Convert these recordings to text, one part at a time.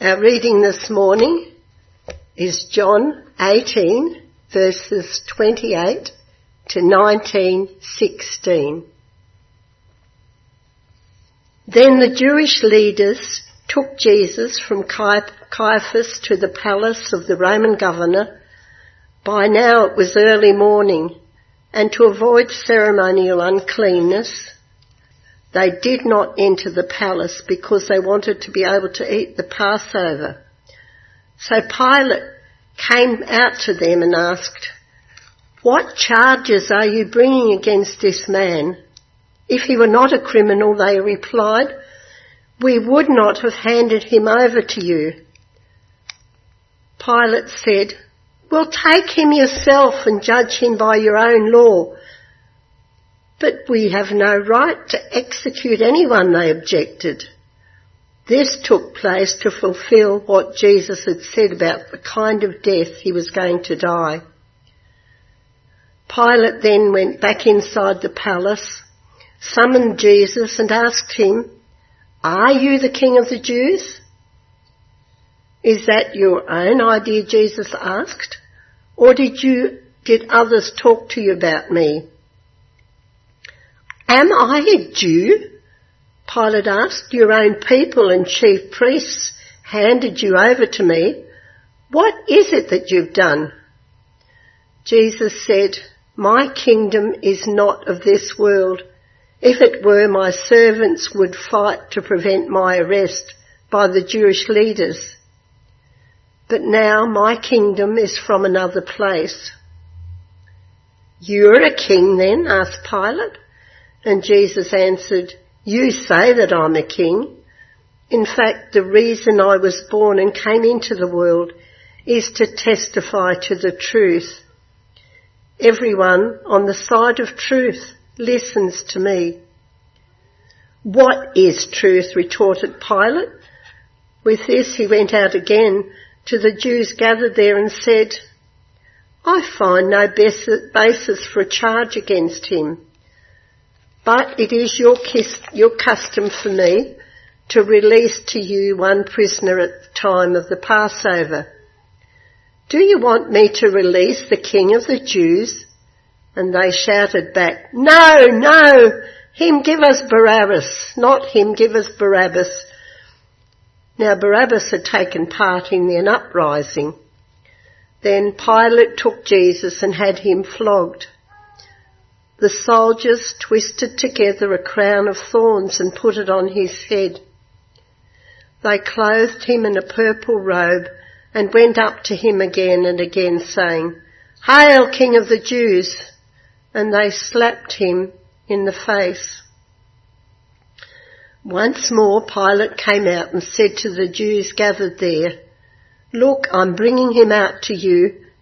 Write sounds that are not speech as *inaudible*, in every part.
Our reading this morning is John 18 verses 28 to 19:16. Then the Jewish leaders took Jesus from Caiaphas to the palace of the Roman governor. By now it was early morning and to avoid ceremonial uncleanness, they did not enter the palace because they wanted to be able to eat the Passover. So Pilate came out to them and asked, What charges are you bringing against this man? If he were not a criminal, they replied, we would not have handed him over to you. Pilate said, Well, take him yourself and judge him by your own law. But we have no right to execute anyone, they objected. This took place to fulfill what Jesus had said about the kind of death he was going to die. Pilate then went back inside the palace, summoned Jesus and asked him, Are you the king of the Jews? Is that your own idea, Jesus asked? Or did you, did others talk to you about me? Am I a Jew? Pilate asked. Your own people and chief priests handed you over to me. What is it that you've done? Jesus said, My kingdom is not of this world. If it were, my servants would fight to prevent my arrest by the Jewish leaders. But now my kingdom is from another place. You're a king then? asked Pilate. And Jesus answered, You say that I'm a king. In fact, the reason I was born and came into the world is to testify to the truth. Everyone on the side of truth listens to me. What is truth? retorted Pilate. With this he went out again to the Jews gathered there and said, I find no basis for a charge against him. But it is your, kiss, your custom for me to release to you one prisoner at the time of the Passover. Do you want me to release the king of the Jews? And they shouted back, No, no, him give us Barabbas, not him give us Barabbas. Now Barabbas had taken part in an uprising. Then Pilate took Jesus and had him flogged. The soldiers twisted together a crown of thorns and put it on his head. They clothed him in a purple robe and went up to him again and again saying, Hail King of the Jews! And they slapped him in the face. Once more Pilate came out and said to the Jews gathered there, Look, I'm bringing him out to you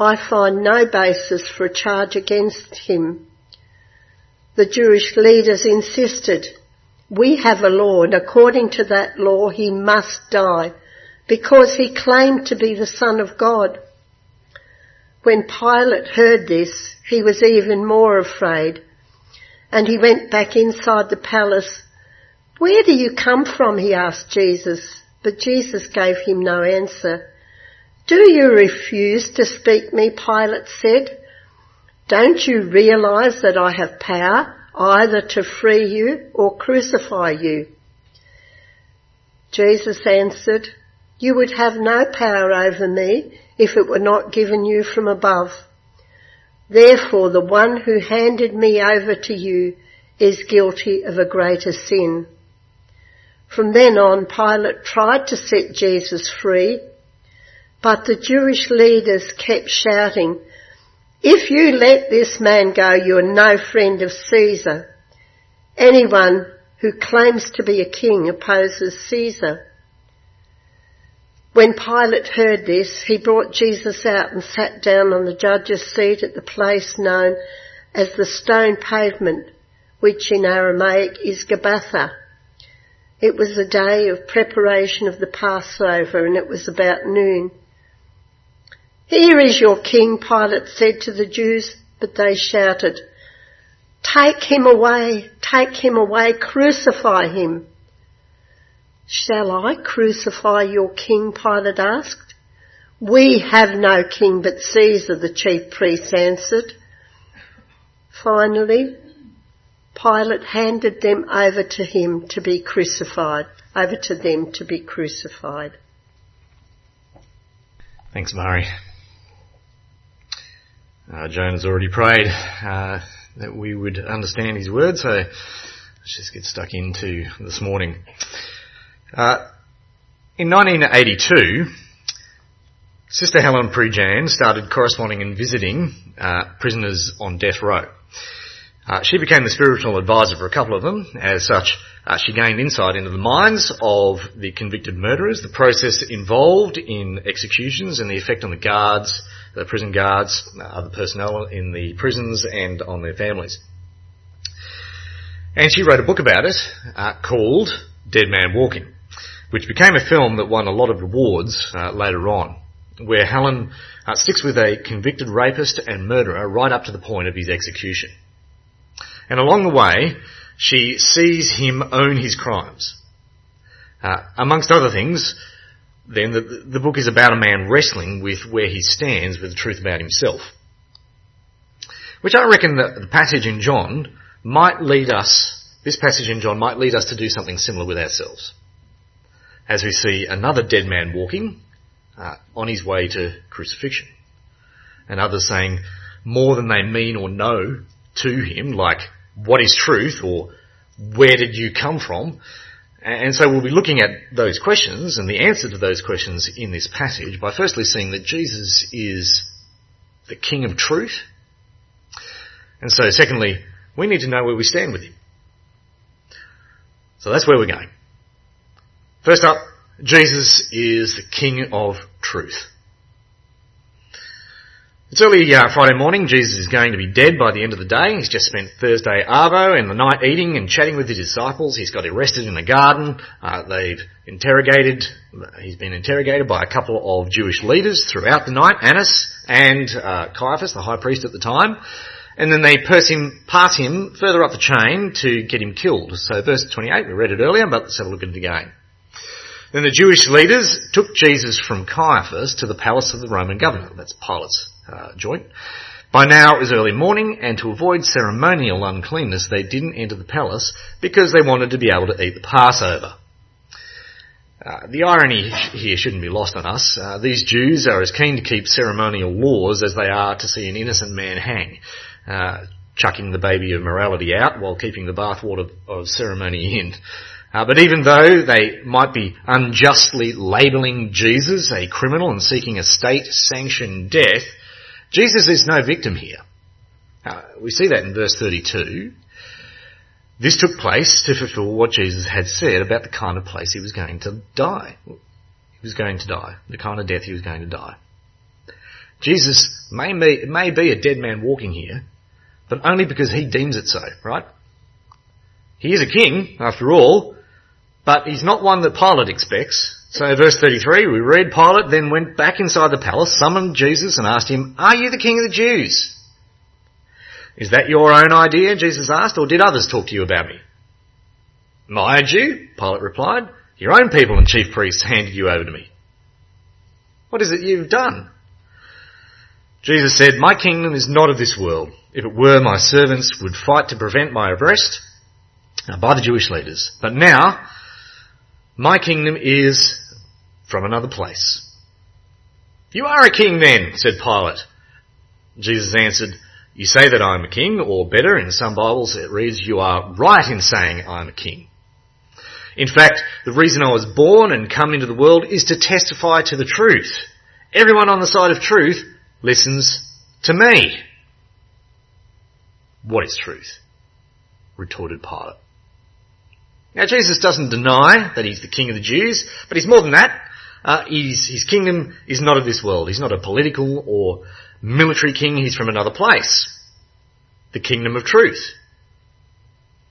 I find no basis for a charge against him. The Jewish leaders insisted, we have a law and according to that law he must die because he claimed to be the son of God. When Pilate heard this, he was even more afraid and he went back inside the palace. Where do you come from? he asked Jesus, but Jesus gave him no answer. Do you refuse to speak me? Pilate said. Don't you realize that I have power either to free you or crucify you? Jesus answered, You would have no power over me if it were not given you from above. Therefore the one who handed me over to you is guilty of a greater sin. From then on, Pilate tried to set Jesus free but the Jewish leaders kept shouting, if you let this man go, you are no friend of Caesar. Anyone who claims to be a king opposes Caesar. When Pilate heard this, he brought Jesus out and sat down on the judge's seat at the place known as the stone pavement, which in Aramaic is Gabbatha. It was the day of preparation of the Passover and it was about noon. Here is your king, Pilate said to the Jews, but they shouted, Take him away, take him away, crucify him. Shall I crucify your king? Pilate asked. We have no king but Caesar, the chief priests answered. Finally, Pilate handed them over to him to be crucified, over to them to be crucified. Thanks, Murray. Uh, Joan has already prayed uh, that we would understand his word, so let's just get stuck into this morning. Uh, in 1982, Sister Helen Prejean started corresponding and visiting uh, prisoners on death row. Uh, she became the spiritual advisor for a couple of them. As such, uh, she gained insight into the minds of the convicted murderers, the process involved in executions, and the effect on the guards, the prison guards, uh, other personnel in the prisons, and on their families. And she wrote a book about it uh, called Dead Man Walking which became a film that won a lot of awards uh, later on, where Helen uh, sticks with a convicted rapist and murderer right up to the point of his execution. And along the way, she sees him own his crimes. Uh, amongst other things, then the, the book is about a man wrestling with where he stands with the truth about himself. Which I reckon that the passage in John might lead us, this passage in John might lead us to do something similar with ourselves as we see another dead man walking uh, on his way to crucifixion. And others saying more than they mean or know to him, like, what is truth or where did you come from? And so we'll be looking at those questions and the answer to those questions in this passage by firstly seeing that Jesus is the King of truth. And so secondly, we need to know where we stand with him. So that's where we're going. First up, Jesus is the King of Truth. It's early uh, Friday morning. Jesus is going to be dead by the end of the day. He's just spent Thursday Arvo and the night eating and chatting with his disciples. He's got arrested in the garden. Uh, they've interrogated. He's been interrogated by a couple of Jewish leaders throughout the night, Annas and uh, Caiaphas, the high priest at the time. And then they him, pass him further up the chain to get him killed. So verse 28, we read it earlier, but let's have a look at it again. Then the Jewish leaders took Jesus from Caiaphas to the palace of the Roman governor. That's Pilate's uh, joint. By now it was early morning, and to avoid ceremonial uncleanness, they didn't enter the palace because they wanted to be able to eat the Passover. Uh, the irony here shouldn't be lost on us. Uh, these Jews are as keen to keep ceremonial laws as they are to see an innocent man hang, uh, chucking the baby of morality out while keeping the bathwater of ceremony in. Uh, but even though they might be unjustly labelling Jesus a criminal and seeking a state-sanctioned death, Jesus is no victim here. Uh, we see that in verse 32. This took place to fulfill what Jesus had said about the kind of place he was going to die. He was going to die. The kind of death he was going to die. Jesus may be, may be a dead man walking here, but only because he deems it so, right? He is a king, after all, but he's not one that Pilate expects. So verse 33, we read Pilate then went back inside the palace, summoned Jesus and asked him, Are you the king of the Jews? Is that your own idea? Jesus asked, or did others talk to you about me? My Jew? Pilate replied. Your own people and chief priests handed you over to me. What is it you've done? Jesus said, My kingdom is not of this world. If it were, my servants would fight to prevent my arrest uh, by the Jewish leaders. But now, my kingdom is from another place. You are a king then, said Pilate. Jesus answered, You say that I am a king, or better, in some Bibles it reads, You are right in saying I am a king. In fact, the reason I was born and come into the world is to testify to the truth. Everyone on the side of truth listens to me. What is truth? retorted Pilate. Now Jesus doesn't deny that he's the king of the Jews, but he's more than that. Uh, his, his kingdom is not of this world. He's not a political or military king. He's from another place. The kingdom of truth.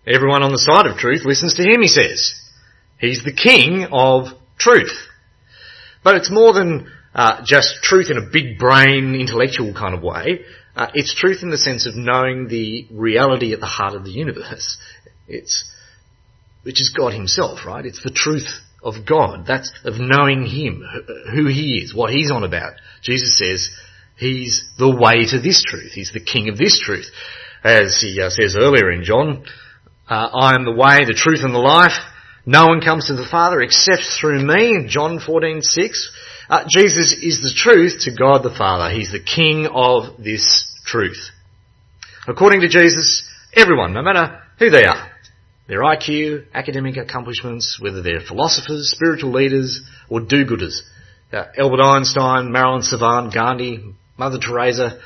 Everyone on the side of truth listens to him, he says. He's the king of truth. But it's more than uh, just truth in a big brain, intellectual kind of way. Uh, it's truth in the sense of knowing the reality at the heart of the universe. It's, which is God himself, right? It's the truth of God. That's of knowing Him, who He is, what He's on about. Jesus says He's the way to this truth. He's the King of this truth. As He uh, says earlier in John, uh, I am the way, the truth and the life. No one comes to the Father except through me. John 14:6. Uh, Jesus is the truth to God the Father. He's the King of this truth. According to Jesus, everyone, no matter who they are, their IQ, academic accomplishments, whether they're philosophers, spiritual leaders, or do-gooders. Uh, Albert Einstein, Marilyn Savant, Gandhi, Mother Teresa.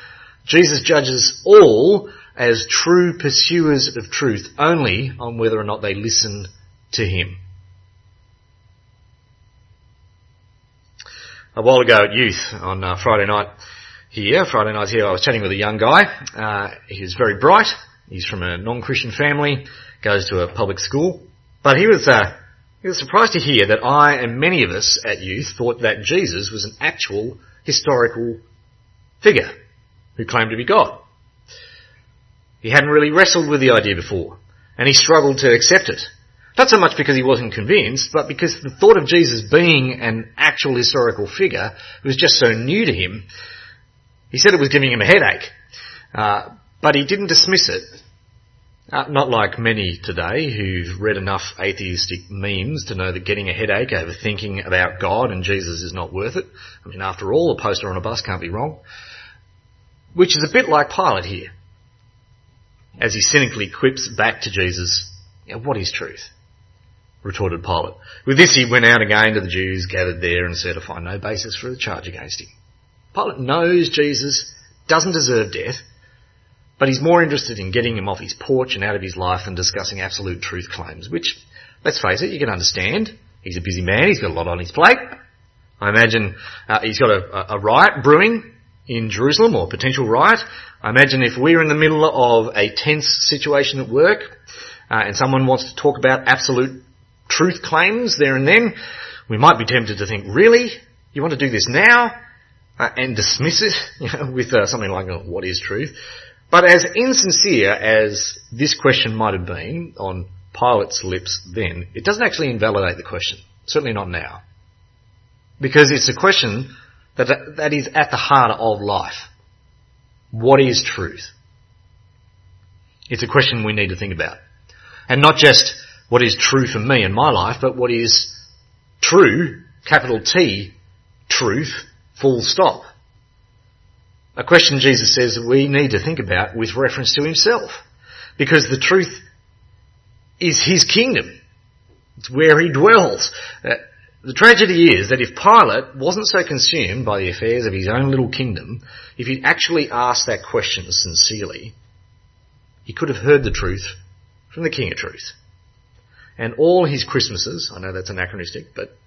Jesus judges all as true pursuers of truth only on whether or not they listen to him. A while ago at youth on uh, Friday night here, Friday night here, I was chatting with a young guy. Uh, he was very bright. He's from a non-Christian family goes to a public school. But he was, uh, he was surprised to hear that I and many of us at youth thought that Jesus was an actual historical figure who claimed to be God. He hadn't really wrestled with the idea before, and he struggled to accept it. Not so much because he wasn't convinced, but because the thought of Jesus being an actual historical figure was just so new to him. He said it was giving him a headache, uh, but he didn't dismiss it uh, not like many today who've read enough atheistic memes to know that getting a headache over thinking about God and Jesus is not worth it. I mean, after all, a poster on a bus can't be wrong. Which is a bit like Pilate here. As he cynically quips back to Jesus, what is truth? Retorted Pilate. With this he went out again to the Jews gathered there and said to find no basis for a charge against him. Pilate knows Jesus doesn't deserve death, but he's more interested in getting him off his porch and out of his life than discussing absolute truth claims, which, let's face it, you can understand. He's a busy man, he's got a lot on his plate. I imagine uh, he's got a, a riot brewing in Jerusalem, or potential riot. I imagine if we're in the middle of a tense situation at work, uh, and someone wants to talk about absolute truth claims there and then, we might be tempted to think, really? You want to do this now? Uh, and dismiss it *laughs* you know, with uh, something like, oh, what is truth? But as insincere as this question might have been on Pilate's lips then, it doesn't actually invalidate the question. Certainly not now. Because it's a question that, that is at the heart of life. What is truth? It's a question we need to think about. And not just what is true for me in my life, but what is true, capital T, truth, full stop. A question Jesus says we need to think about with reference to himself. Because the truth is his kingdom. It's where he dwells. Uh, the tragedy is that if Pilate wasn't so consumed by the affairs of his own little kingdom, if he'd actually asked that question sincerely, he could have heard the truth from the King of Truth. And all his Christmases, I know that's anachronistic, but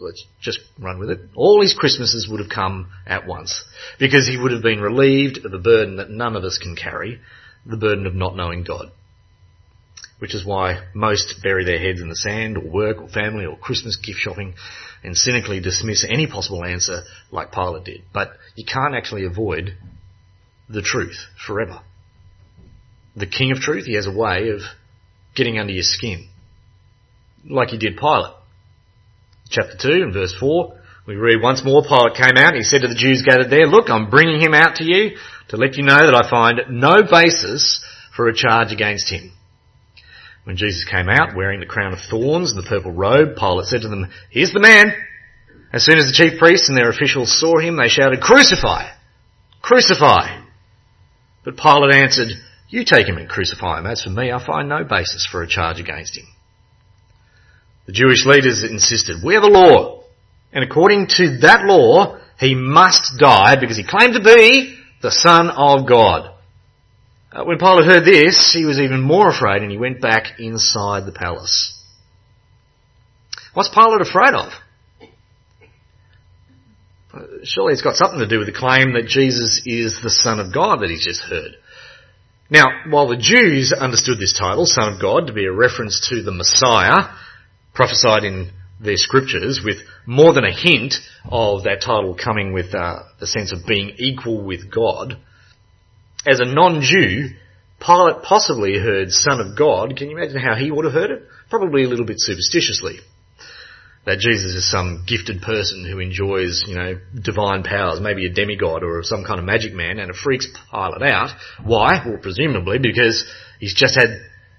let's just run with it. All his Christmases would have come at once because he would have been relieved of a burden that none of us can carry, the burden of not knowing God. Which is why most bury their heads in the sand or work or family or Christmas gift shopping and cynically dismiss any possible answer like Pilate did. But you can't actually avoid the truth forever. The King of Truth, he has a way of getting under your skin. Like he did Pilate chapter 2 and verse 4, we read, Once more Pilate came out, and he said to the Jews gathered there, Look, I'm bringing him out to you to let you know that I find no basis for a charge against him. When Jesus came out wearing the crown of thorns and the purple robe, Pilate said to them, Here's the man. As soon as the chief priests and their officials saw him, they shouted, Crucify! Crucify! But Pilate answered, You take him and crucify him. As for me, I find no basis for a charge against him. The Jewish leaders insisted, we have a law. And according to that law, he must die because he claimed to be the Son of God. Uh, when Pilate heard this, he was even more afraid and he went back inside the palace. What's Pilate afraid of? surely it's got something to do with the claim that Jesus is the Son of God that he's just heard. Now, while the Jews understood this title, Son of God, to be a reference to the Messiah, prophesied in their scriptures with more than a hint of that title coming with uh, the sense of being equal with God, as a non-Jew, Pilate possibly heard Son of God. Can you imagine how he would have heard it? Probably a little bit superstitiously that Jesus is some gifted person who enjoys, you know, divine powers, maybe a demigod or some kind of magic man, and it freaks Pilate out. Why? Well, presumably because he's just had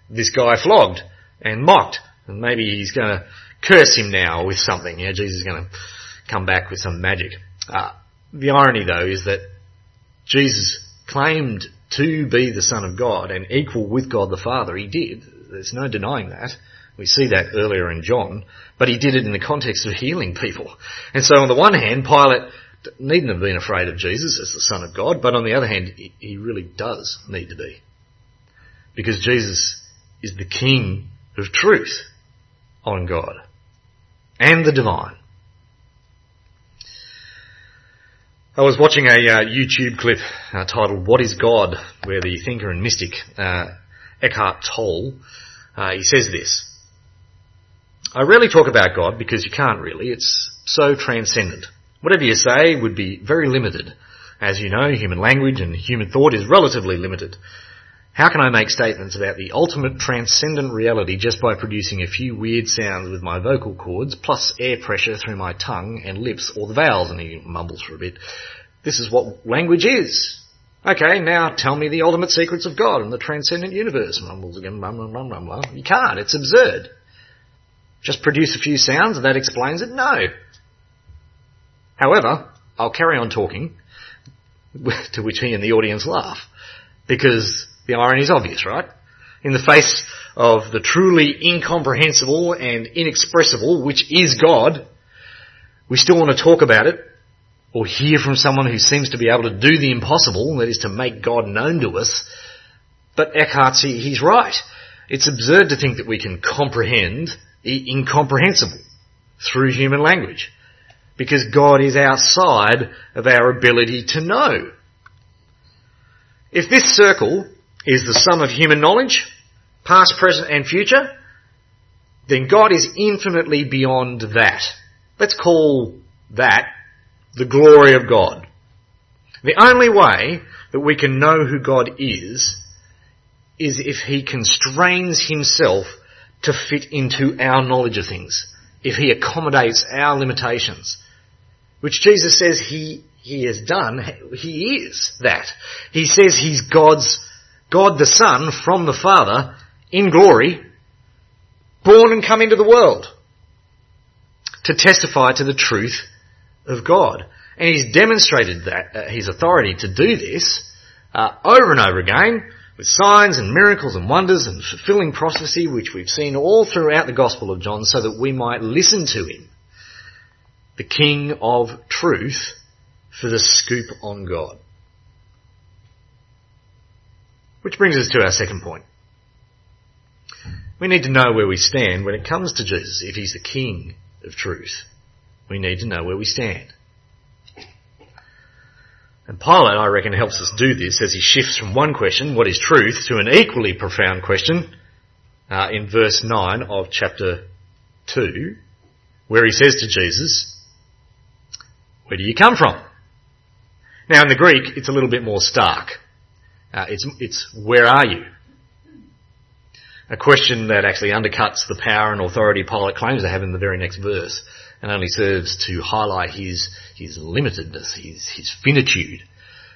this guy flogged and mocked, and maybe he's going to curse him now with something. You know, Jesus is going to come back with some magic. Uh, the irony, though, is that Jesus claimed to be the Son of God and equal with God the Father. He did. There's no denying that. We see that earlier in John, but he did it in the context of healing people. And so on the one hand, Pilate needn't have been afraid of Jesus as the Son of God, but on the other hand, he really does need to be. Because Jesus is the King of truth on God and the divine. I was watching a uh, YouTube clip uh, titled "What Is God," where the thinker and mystic uh, Eckhart Tolle uh, he says this: I rarely talk about God because you can't really. It's so transcendent. Whatever you say would be very limited. As you know, human language and human thought is relatively limited. How can I make statements about the ultimate transcendent reality just by producing a few weird sounds with my vocal cords, plus air pressure through my tongue and lips, or the vowels? And he mumbles for a bit. This is what language is. Okay, now tell me the ultimate secrets of God and the transcendent universe. Mumbles again. You can't. It's absurd. Just produce a few sounds and that explains it? No. However, I'll carry on talking, *laughs* to which he and the audience laugh, because the irony is obvious, right? In the face of the truly incomprehensible and inexpressible, which is God, we still want to talk about it, or hear from someone who seems to be able to do the impossible, that is to make God known to us. But Eckhart, he's right. It's absurd to think that we can comprehend the incomprehensible through human language because God is outside of our ability to know. If this circle is the sum of human knowledge, past, present and future, then God is infinitely beyond that. Let's call that the glory of God. The only way that we can know who God is, is if He constrains Himself to fit into our knowledge of things, if he accommodates our limitations, which Jesus says he, he has done, he is that. He says he's God's, God the Son from the Father in glory, born and come into the world to testify to the truth of God. And he's demonstrated that, uh, his authority to do this, uh, over and over again with signs and miracles and wonders and fulfilling prophecy, which we've seen all throughout the Gospel of John, so that we might listen to him, the King of truth, for the scoop on God. Which brings us to our second point. We need to know where we stand when it comes to Jesus. If he's the King of truth, we need to know where we stand. And Pilate, I reckon, helps us do this as he shifts from one question, what is truth, to an equally profound question uh, in verse 9 of chapter 2, where he says to Jesus, Where do you come from? Now in the Greek, it's a little bit more stark. Uh, it's, it's, where are you? A question that actually undercuts the power and authority Pilate claims to have in the very next verse and only serves to highlight his, his limitedness, his, his finitude.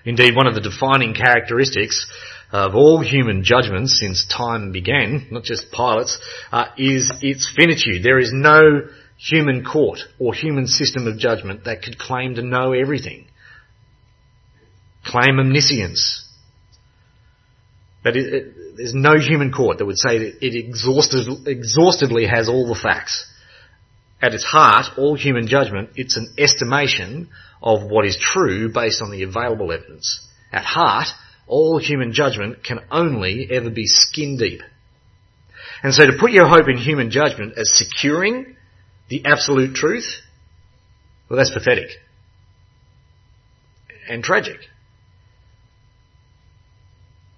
Indeed, one of the defining characteristics of all human judgments since time began, not just Pilate's, uh, is its finitude. There is no human court or human system of judgment that could claim to know everything. Claim omniscience. That it, it, there's no human court that would say that it exhausted, exhaustively has all the facts at its heart, all human judgment, it's an estimation of what is true based on the available evidence. At heart, all human judgment can only ever be skin deep. And so to put your hope in human judgment as securing the absolute truth, well that's pathetic. and tragic.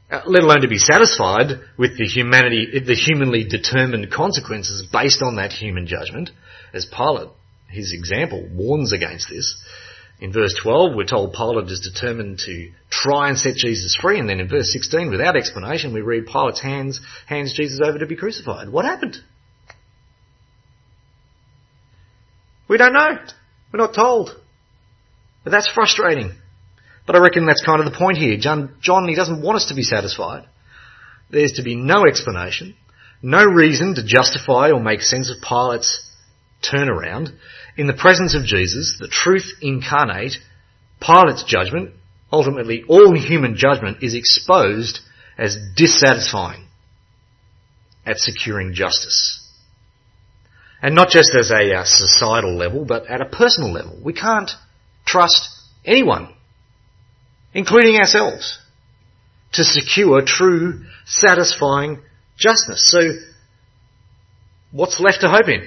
Uh, let alone to be satisfied with the humanity, the humanly determined consequences based on that human judgment, as Pilate, his example, warns against this. In verse 12, we're told Pilate is determined to try and set Jesus free, and then in verse 16, without explanation, we read Pilate's hands, hands Jesus over to be crucified. What happened? We don't know. We're not told. But that's frustrating. But I reckon that's kind of the point here. John, John, he doesn't want us to be satisfied. There's to be no explanation, no reason to justify or make sense of Pilate's turnaround. In the presence of Jesus, the truth incarnate, Pilate's judgment, ultimately all human judgment, is exposed as dissatisfying at securing justice. And not just as a uh, societal level, but at a personal level. We can't trust anyone, including ourselves, to secure true, satisfying justice. So, what's left to hope in?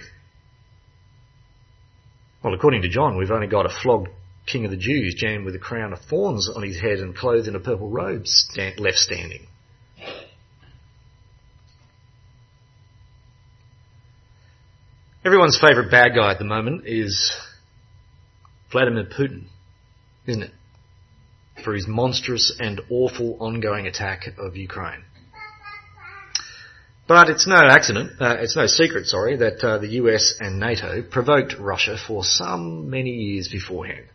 Well, according to John, we've only got a flogged king of the Jews jammed with a crown of thorns on his head and clothed in a purple robe stand, left standing. Everyone's favourite bad guy at the moment is Vladimir Putin, isn't it? For his monstrous and awful ongoing attack of Ukraine. But it's no accident, uh, it's no secret, sorry, that uh, the US and NATO provoked Russia for some many years beforehand.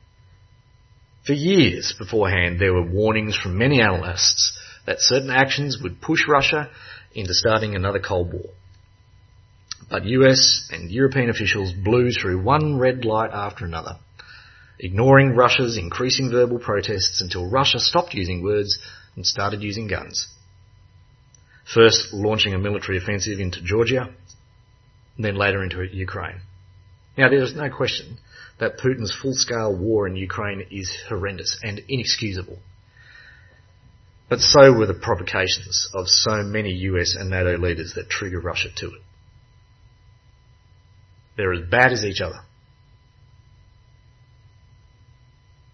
For years beforehand, there were warnings from many analysts that certain actions would push Russia into starting another Cold War. But US and European officials blew through one red light after another, ignoring Russia's increasing verbal protests until Russia stopped using words and started using guns. First launching a military offensive into Georgia, then later into Ukraine. Now there is no question that Putin's full-scale war in Ukraine is horrendous and inexcusable. But so were the provocations of so many US and NATO leaders that trigger Russia to it. They're as bad as each other.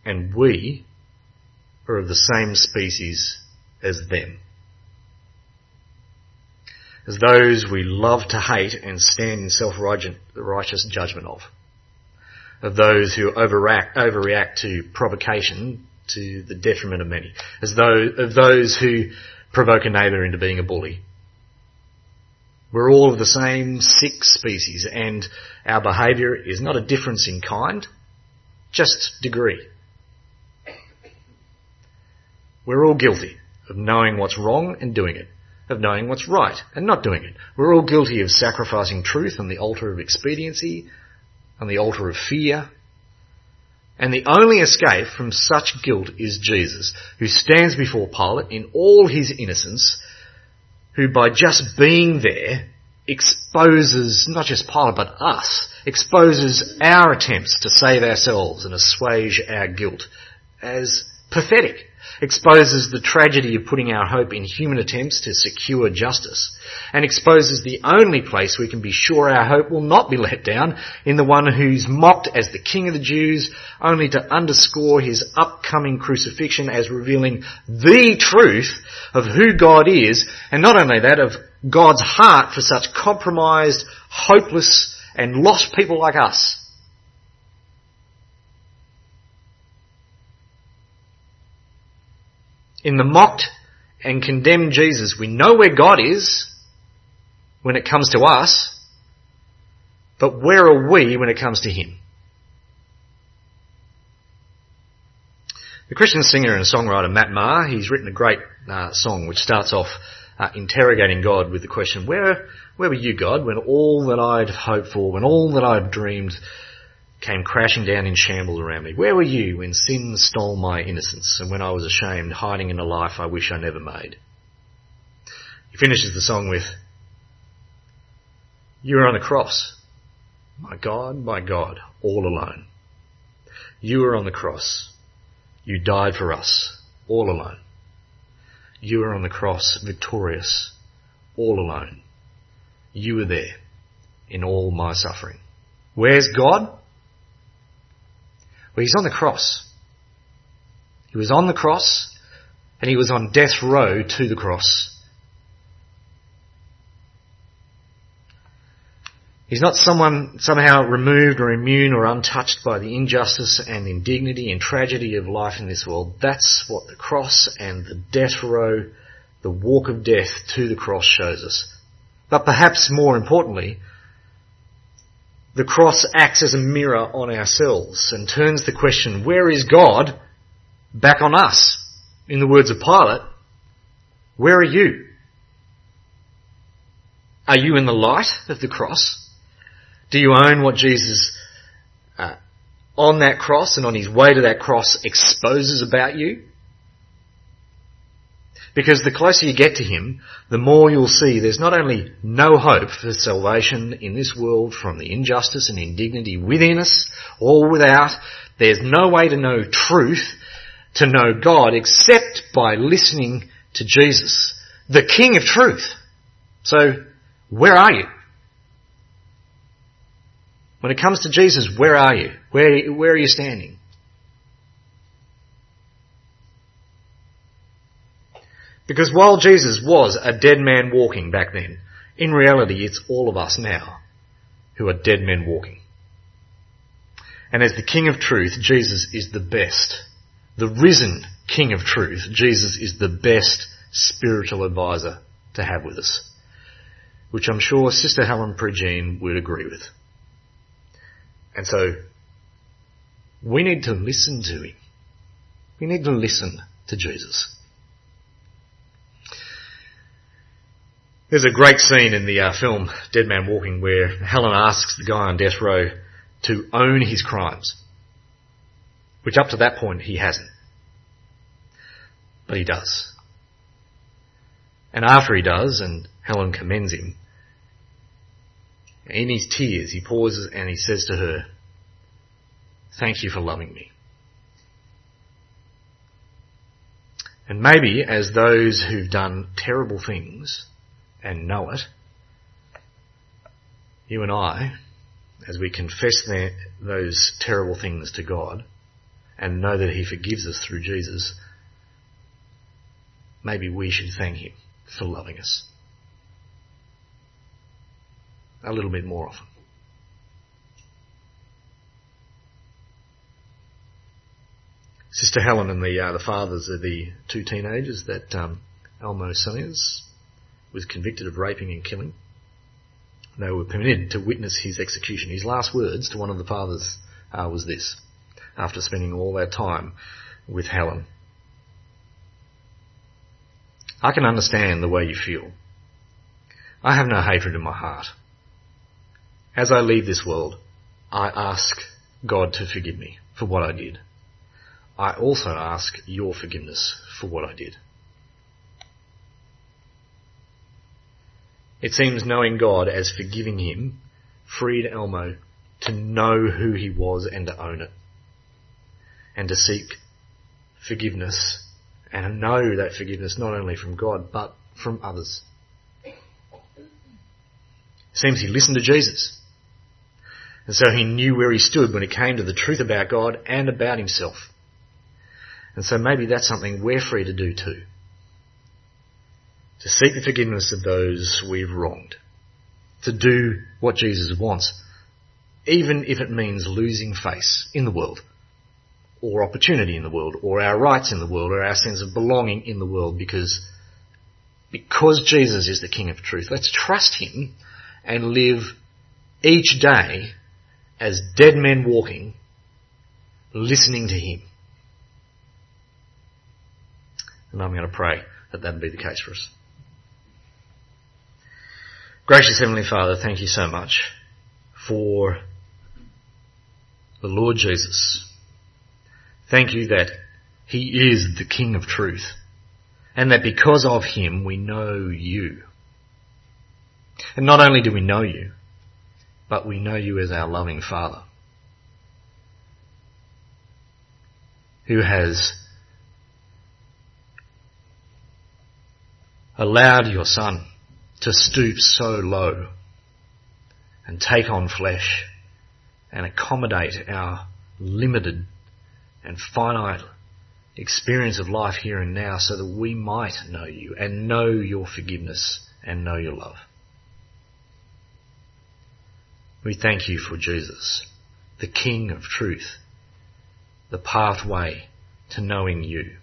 And we are of the same species as them as those we love to hate and stand in self-righteous judgment of. Of those who overreact, overreact to provocation to the detriment of many. As though, of those who provoke a neighbour into being a bully. We're all of the same sick species and our behaviour is not a difference in kind, just degree. We're all guilty of knowing what's wrong and doing it of knowing what's right and not doing it. We're all guilty of sacrificing truth on the altar of expediency, on the altar of fear. And the only escape from such guilt is Jesus, who stands before Pilate in all his innocence, who by just being there exposes not just Pilate but us, exposes our attempts to save ourselves and assuage our guilt as pathetic exposes the tragedy of putting our hope in human attempts to secure justice, and exposes the only place we can be sure our hope will not be let down in the one who's mocked as the King of the Jews, only to underscore his upcoming crucifixion as revealing the truth of who God is, and not only that, of God's heart for such compromised, hopeless, and lost people like us. In the mocked and condemned Jesus, we know where God is when it comes to us, but where are we when it comes to Him? The Christian singer and songwriter Matt Maher, he's written a great uh, song which starts off uh, interrogating God with the question, where, where were you God when all that I'd hoped for, when all that I'd dreamed came crashing down in shambles around me. Where were you when sin stole my innocence and when I was ashamed, hiding in a life I wish I never made? He finishes the song with, You were on the cross. My God, my God, all alone. You were on the cross. You died for us, all alone. You were on the cross, victorious, all alone. You were there in all my suffering. Where's God? Well, he's on the cross. He was on the cross and he was on death row to the cross. He's not someone somehow removed or immune or untouched by the injustice and indignity and tragedy of life in this world. That's what the cross and the death row, the walk of death to the cross shows us. But perhaps more importantly, the cross acts as a mirror on ourselves and turns the question, where is God, back on us. In the words of Pilate, where are you? Are you in the light of the cross? Do you own what Jesus uh, on that cross and on his way to that cross exposes about you? Because the closer you get to him, the more you'll see there's not only no hope for salvation in this world from the injustice and indignity within us or without, there's no way to know truth, to know God, except by listening to Jesus, the King of truth. So, where are you? When it comes to Jesus, where are you? Where, where are you standing? Because while Jesus was a dead man walking back then, in reality it's all of us now who are dead men walking. And as the King of Truth, Jesus is the best. The risen King of Truth, Jesus is the best spiritual advisor to have with us. Which I'm sure Sister Helen Prejean would agree with. And so, we need to listen to him. We need to listen to Jesus. There's a great scene in the uh, film Dead Man Walking where Helen asks the guy on death row to own his crimes, which up to that point he hasn't. But he does. And after he does, and Helen commends him, in his tears, he pauses and he says to her, Thank you for loving me. And maybe as those who've done terrible things and know it, you and I, as we confess those terrible things to God and know that He forgives us through Jesus, maybe we should thank Him for loving us a little bit more often. Sister Helen and the uh, the fathers of the two teenagers that um, Elmo Sonnier was convicted of raping and killing. They were permitted to witness his execution. His last words to one of the fathers uh, was this, after spending all that time with Helen. I can understand the way you feel. I have no hatred in my heart. As I leave this world, I ask God to forgive me for what I did. I also ask your forgiveness for what I did. It seems knowing God as forgiving him freed Elmo to know who he was and to own it. And to seek forgiveness and know that forgiveness not only from God but from others. It seems he listened to Jesus. And so he knew where he stood when it came to the truth about God and about himself. And so maybe that's something we're free to do too. To seek the forgiveness of those we've wronged. To do what Jesus wants. Even if it means losing face in the world. Or opportunity in the world. Or our rights in the world. Or our sense of belonging in the world. Because, because Jesus is the King of truth. Let's trust Him and live each day as dead men walking, listening to Him. And I'm going to pray that that be the case for us. Gracious Heavenly Father, thank you so much for the Lord Jesus. Thank you that He is the King of truth and that because of Him we know you. And not only do we know you, but we know you as our loving Father who has allowed your Son to stoop so low and take on flesh and accommodate our limited and finite experience of life here and now so that we might know you and know your forgiveness and know your love. We thank you for Jesus, the King of truth, the pathway to knowing you.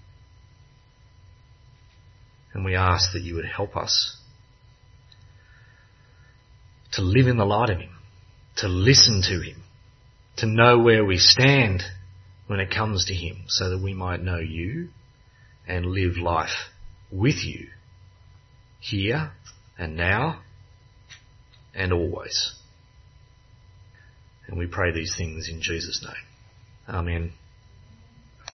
And we ask that you would help us to live in the light of Him, to listen to Him, to know where we stand when it comes to Him so that we might know you and live life with you here and now and always. And we pray these things in Jesus' name. Amen.